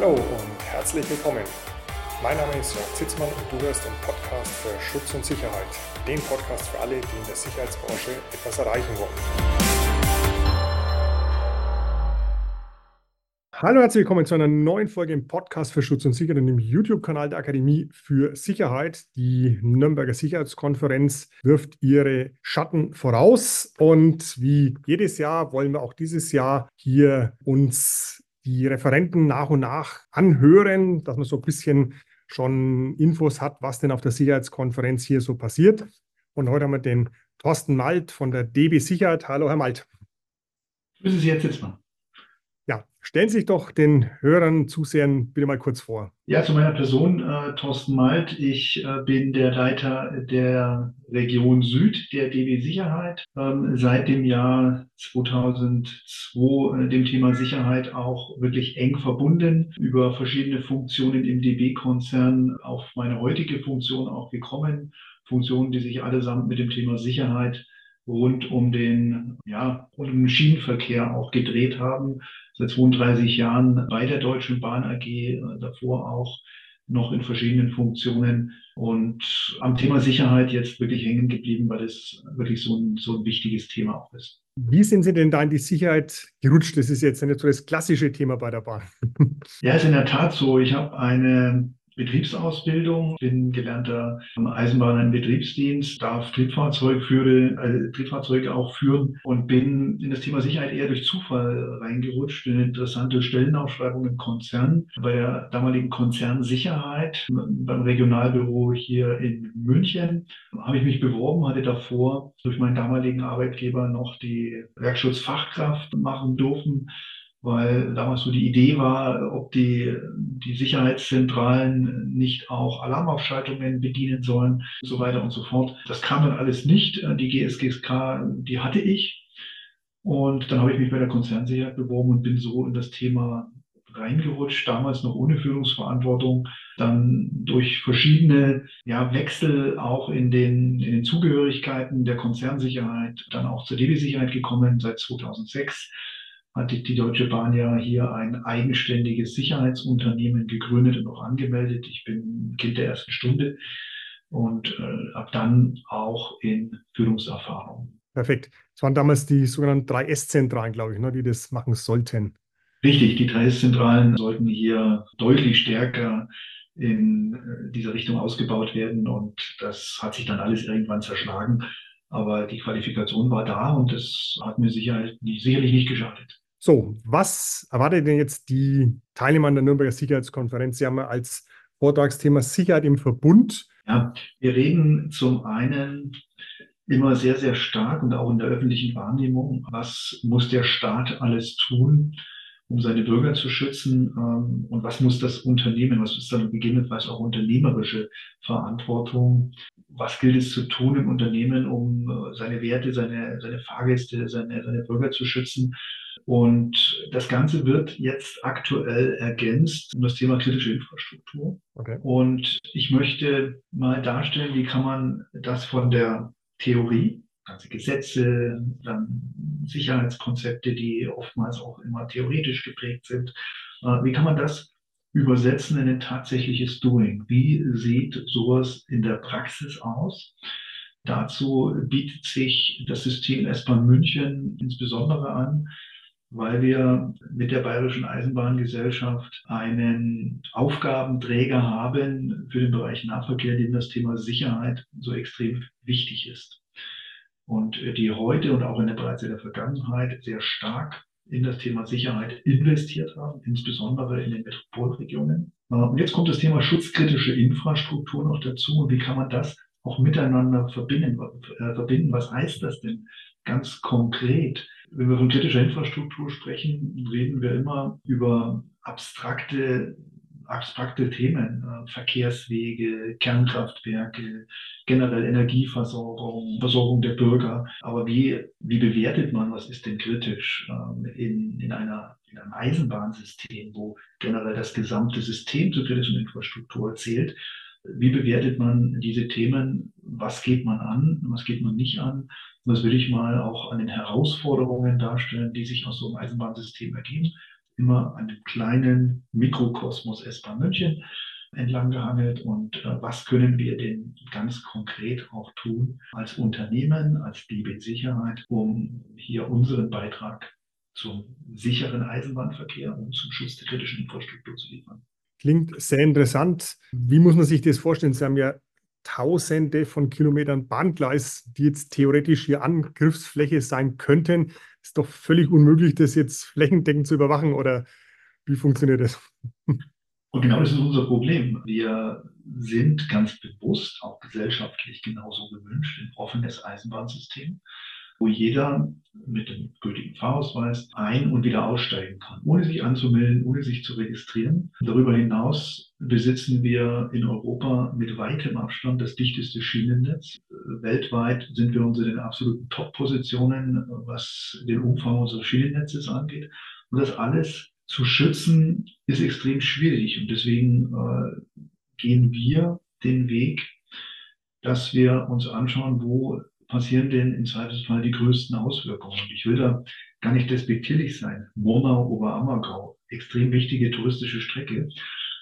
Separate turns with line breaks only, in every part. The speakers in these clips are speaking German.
Hallo und herzlich willkommen. Mein Name ist Jörg Zitzmann und du hörst den Podcast für Schutz und Sicherheit. Den Podcast für alle, die in der Sicherheitsbranche etwas erreichen wollen. Hallo, herzlich willkommen zu einer neuen Folge im Podcast für Schutz und Sicherheit und im YouTube-Kanal der Akademie für Sicherheit. Die Nürnberger Sicherheitskonferenz wirft ihre Schatten voraus und wie jedes Jahr wollen wir auch dieses Jahr hier uns die Referenten nach und nach anhören, dass man so ein bisschen schon Infos hat, was denn auf der Sicherheitskonferenz hier so passiert. Und heute haben wir den Thorsten Malt von der DB Sicherheit. Hallo, Herr Malt.
Grüße Sie, Herr Zitzmann.
Stellen Sie sich doch den Hörern, Zusehern bitte mal kurz vor.
Ja, zu meiner Person, äh, Thorsten Malt. Ich äh, bin der Leiter der Region Süd der DB Sicherheit. Ähm, seit dem Jahr 2002 äh, dem Thema Sicherheit auch wirklich eng verbunden, über verschiedene Funktionen im DB-Konzern auf meine heutige Funktion auch gekommen. Funktionen, die sich allesamt mit dem Thema Sicherheit rund um den, ja, rund um den Schienenverkehr auch gedreht haben. Seit 32 Jahren bei der Deutschen Bahn AG, äh, davor auch noch in verschiedenen Funktionen und am Thema Sicherheit jetzt wirklich hängen geblieben, weil es wirklich so ein, so ein wichtiges Thema auch ist.
Wie sind Sie denn da in die Sicherheit gerutscht? Das ist jetzt nicht so das klassische Thema bei der Bahn.
Ja, ist in der Tat so. Ich habe eine Betriebsausbildung, bin gelernter Eisenbahner im Betriebsdienst, darf Triebfahrzeugführer, äh, Triebfahrzeuge auch führen und bin in das Thema Sicherheit eher durch Zufall reingerutscht. Eine interessante Stellenausschreibung im Konzern, bei der damaligen Konzernsicherheit beim Regionalbüro hier in München habe ich mich beworben, hatte davor durch meinen damaligen Arbeitgeber noch die Werkschutzfachkraft machen dürfen weil damals so die Idee war, ob die, die Sicherheitszentralen nicht auch Alarmaufschaltungen bedienen sollen und so weiter und so fort. Das kam dann alles nicht. Die GSGSK, die hatte ich. Und dann habe ich mich bei der Konzernsicherheit beworben und bin so in das Thema reingerutscht, damals noch ohne Führungsverantwortung, dann durch verschiedene ja, Wechsel auch in den, in den Zugehörigkeiten der Konzernsicherheit, dann auch zur DB-Sicherheit gekommen seit 2006 hat die, Deutsche Bahn ja hier ein eigenständiges Sicherheitsunternehmen gegründet und auch angemeldet. Ich bin Kind der ersten Stunde und äh, ab dann auch in Führungserfahrung.
Perfekt. Es waren damals die sogenannten 3S-Zentralen, glaube ich, ne, die das machen sollten.
Richtig, die 3S-Zentralen sollten hier deutlich stärker in äh, dieser Richtung ausgebaut werden und das hat sich dann alles irgendwann zerschlagen. Aber die Qualifikation war da und das hat mir sicher, sicherlich nicht geschadet.
So, was erwartet denn jetzt die Teilnehmer an der Nürnberger Sicherheitskonferenz? Sie haben als Vortragsthema Sicherheit im Verbund.
Ja, wir reden zum einen immer sehr, sehr stark und auch in der öffentlichen Wahrnehmung, was muss der Staat alles tun, um seine Bürger zu schützen ähm, und was muss das Unternehmen, was ist dann gegebenenfalls auch unternehmerische Verantwortung, was gilt es zu tun im Unternehmen, um äh, seine Werte, seine, seine Fahrgäste, seine, seine Bürger zu schützen. Und das Ganze wird jetzt aktuell ergänzt um das Thema kritische Infrastruktur. Okay. Und ich möchte mal darstellen, wie kann man das von der Theorie ganze Gesetze, dann Sicherheitskonzepte, die oftmals auch immer theoretisch geprägt sind. Äh, wie kann man das übersetzen in ein tatsächliches Doing? Wie sieht sowas in der Praxis aus? Dazu bietet sich das System S-Bahn München insbesondere an, weil wir mit der Bayerischen Eisenbahngesellschaft einen Aufgabenträger haben für den Bereich Nahverkehr, dem das Thema Sicherheit so extrem wichtig ist und die heute und auch in der bereits in der Vergangenheit sehr stark in das Thema Sicherheit investiert haben, insbesondere in den Metropolregionen. Und jetzt kommt das Thema schutzkritische Infrastruktur noch dazu. Und wie kann man das auch miteinander verbinden? Äh, verbinden? Was heißt das denn ganz konkret? Wenn wir von kritischer Infrastruktur sprechen, reden wir immer über abstrakte abstrakte Themen, äh, Verkehrswege, Kernkraftwerke, generell Energieversorgung, Versorgung der Bürger. Aber wie, wie bewertet man, was ist denn kritisch ähm, in, in, einer, in einem Eisenbahnsystem, wo generell das gesamte System zur kritischen Infrastruktur zählt? Wie bewertet man diese Themen? Was geht man an? Was geht man nicht an? Und das will ich mal auch an den Herausforderungen darstellen, die sich aus so einem Eisenbahnsystem ergeben immer an dem kleinen Mikrokosmos S-Bahn München entlang gehangelt und äh, was können wir denn ganz konkret auch tun als Unternehmen, als DB Sicherheit, um hier unseren Beitrag zum sicheren Eisenbahnverkehr und zum Schutz der kritischen Infrastruktur zu liefern.
Klingt sehr interessant. Wie muss man sich das vorstellen? Sie haben ja Tausende von Kilometern Bahngleis, die jetzt theoretisch hier Angriffsfläche sein könnten. Ist doch völlig unmöglich, das jetzt flächendeckend zu überwachen oder wie funktioniert das?
Und genau das ist unser Problem. Wir sind ganz bewusst, auch gesellschaftlich genauso gewünscht, ein offenes Eisenbahnsystem wo jeder mit dem gültigen Fahrausweis ein- und wieder aussteigen kann, ohne sich anzumelden, ohne sich zu registrieren. Darüber hinaus besitzen wir in Europa mit weitem Abstand das dichteste Schienennetz. Weltweit sind wir uns in den absoluten Top-Positionen, was den Umfang unseres Schienennetzes angeht. Und das alles zu schützen, ist extrem schwierig. Und deswegen äh, gehen wir den Weg, dass wir uns anschauen, wo passieren denn im Zweifelsfall die größten Auswirkungen? Ich will da gar nicht despektierlich sein. Murnau, Oberammergau, extrem wichtige touristische Strecke,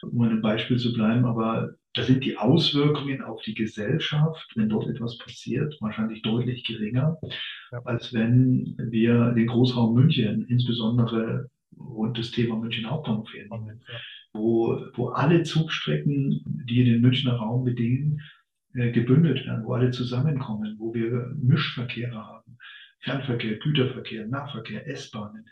um ein Beispiel zu bleiben, aber da sind die Auswirkungen auf die Gesellschaft, wenn dort etwas passiert, wahrscheinlich deutlich geringer, als wenn wir den Großraum München, insbesondere rund das Thema München Hauptbahnhof hernehmen, ja. wo, wo alle Zugstrecken, die den Münchner Raum bedingen, gebündelt werden, wo alle zusammenkommen, wo wir Mischverkehre haben, Fernverkehr, Güterverkehr, Nahverkehr, S-Bahnen,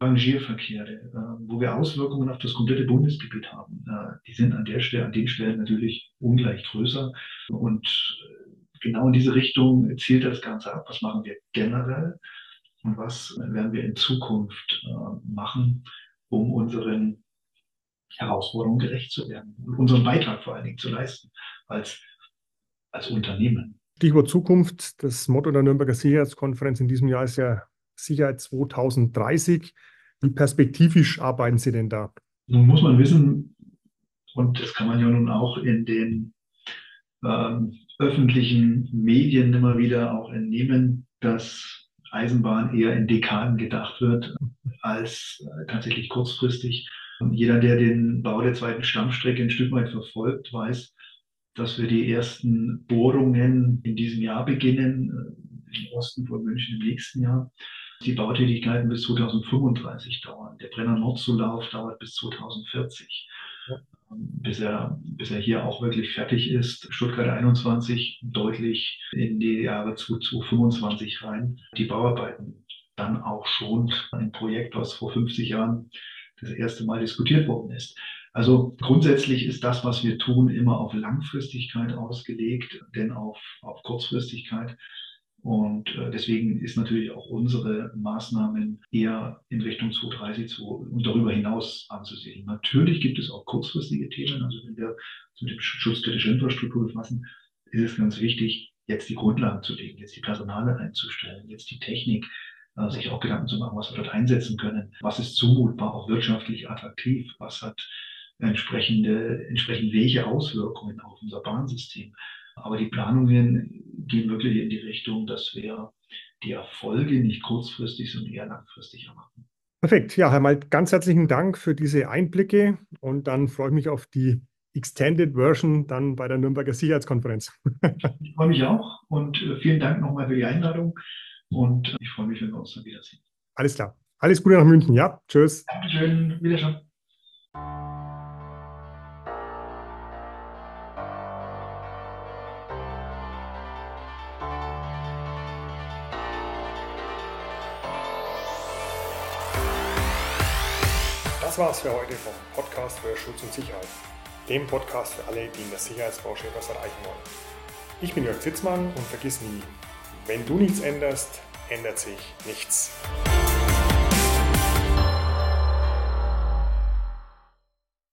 Rangierverkehre, äh, wo wir Auswirkungen auf das komplette Bundesgebiet haben. Äh, die sind an der Stelle, an den Stellen natürlich ungleich größer. Und genau in diese Richtung zielt das Ganze ab. Was machen wir generell und was werden wir in Zukunft machen, um unseren Herausforderungen gerecht zu werden und unseren Beitrag vor allen Dingen zu leisten als als Unternehmen.
Stichwort Zukunft. Das Motto der Nürnberger Sicherheitskonferenz in diesem Jahr ist ja Sicherheit 2030. Wie perspektivisch arbeiten Sie denn da?
Nun muss man wissen, und das kann man ja nun auch in den ähm, öffentlichen Medien immer wieder auch entnehmen, dass Eisenbahn eher in Dekaden gedacht wird als äh, tatsächlich kurzfristig. Und jeder, der den Bau der zweiten Stammstrecke ein Stück weit verfolgt, weiß, dass wir die ersten Bohrungen in diesem Jahr beginnen, äh, im Osten von München im nächsten Jahr. Die Bautätigkeiten bis 2035 dauern. Der Brenner Nordzulauf dauert bis 2040. Ja. Ähm, bis, er, bis er hier auch wirklich fertig ist. Stuttgart 21 deutlich in die Jahre 2025 rein. Die Bauarbeiten dann auch schon ein Projekt, was vor 50 Jahren das erste Mal diskutiert worden ist. Also grundsätzlich ist das, was wir tun, immer auf Langfristigkeit ausgelegt, denn auf, auf Kurzfristigkeit. Und äh, deswegen ist natürlich auch unsere Maßnahmen eher in Richtung 2030 zu, und darüber hinaus anzusehen. Natürlich gibt es auch kurzfristige Themen. Also wenn wir uns mit dem Schutz kritischer Infrastruktur befassen, ist es ganz wichtig, jetzt die Grundlagen zu legen, jetzt die Personale einzustellen, jetzt die Technik, äh, sich auch Gedanken zu machen, was wir dort einsetzen können. Was ist zumutbar, auch wirtschaftlich attraktiv? Was hat entsprechende, entsprechend welche Auswirkungen auf unser Bahnsystem. Aber die Planungen gehen wirklich in die Richtung, dass wir die Erfolge nicht kurzfristig, sondern eher langfristig erwarten.
Perfekt. Ja, Herr Malt, ganz herzlichen Dank für diese Einblicke und dann freue ich mich auf die Extended Version dann bei der Nürnberger Sicherheitskonferenz.
ich freue mich auch und äh, vielen Dank nochmal für die Einladung und ich freue mich, wenn wir uns dann wiedersehen.
Alles klar. Alles Gute nach München. Ja, tschüss.
Dankeschön. Wiederschauen.
War's für heute vom Podcast für Schutz und Sicherheit, dem Podcast für alle, die in der Sicherheitsbranche etwas erreichen wollen. Ich bin Jörg Zitzmann und vergiss nie, wenn du nichts änderst, ändert sich nichts.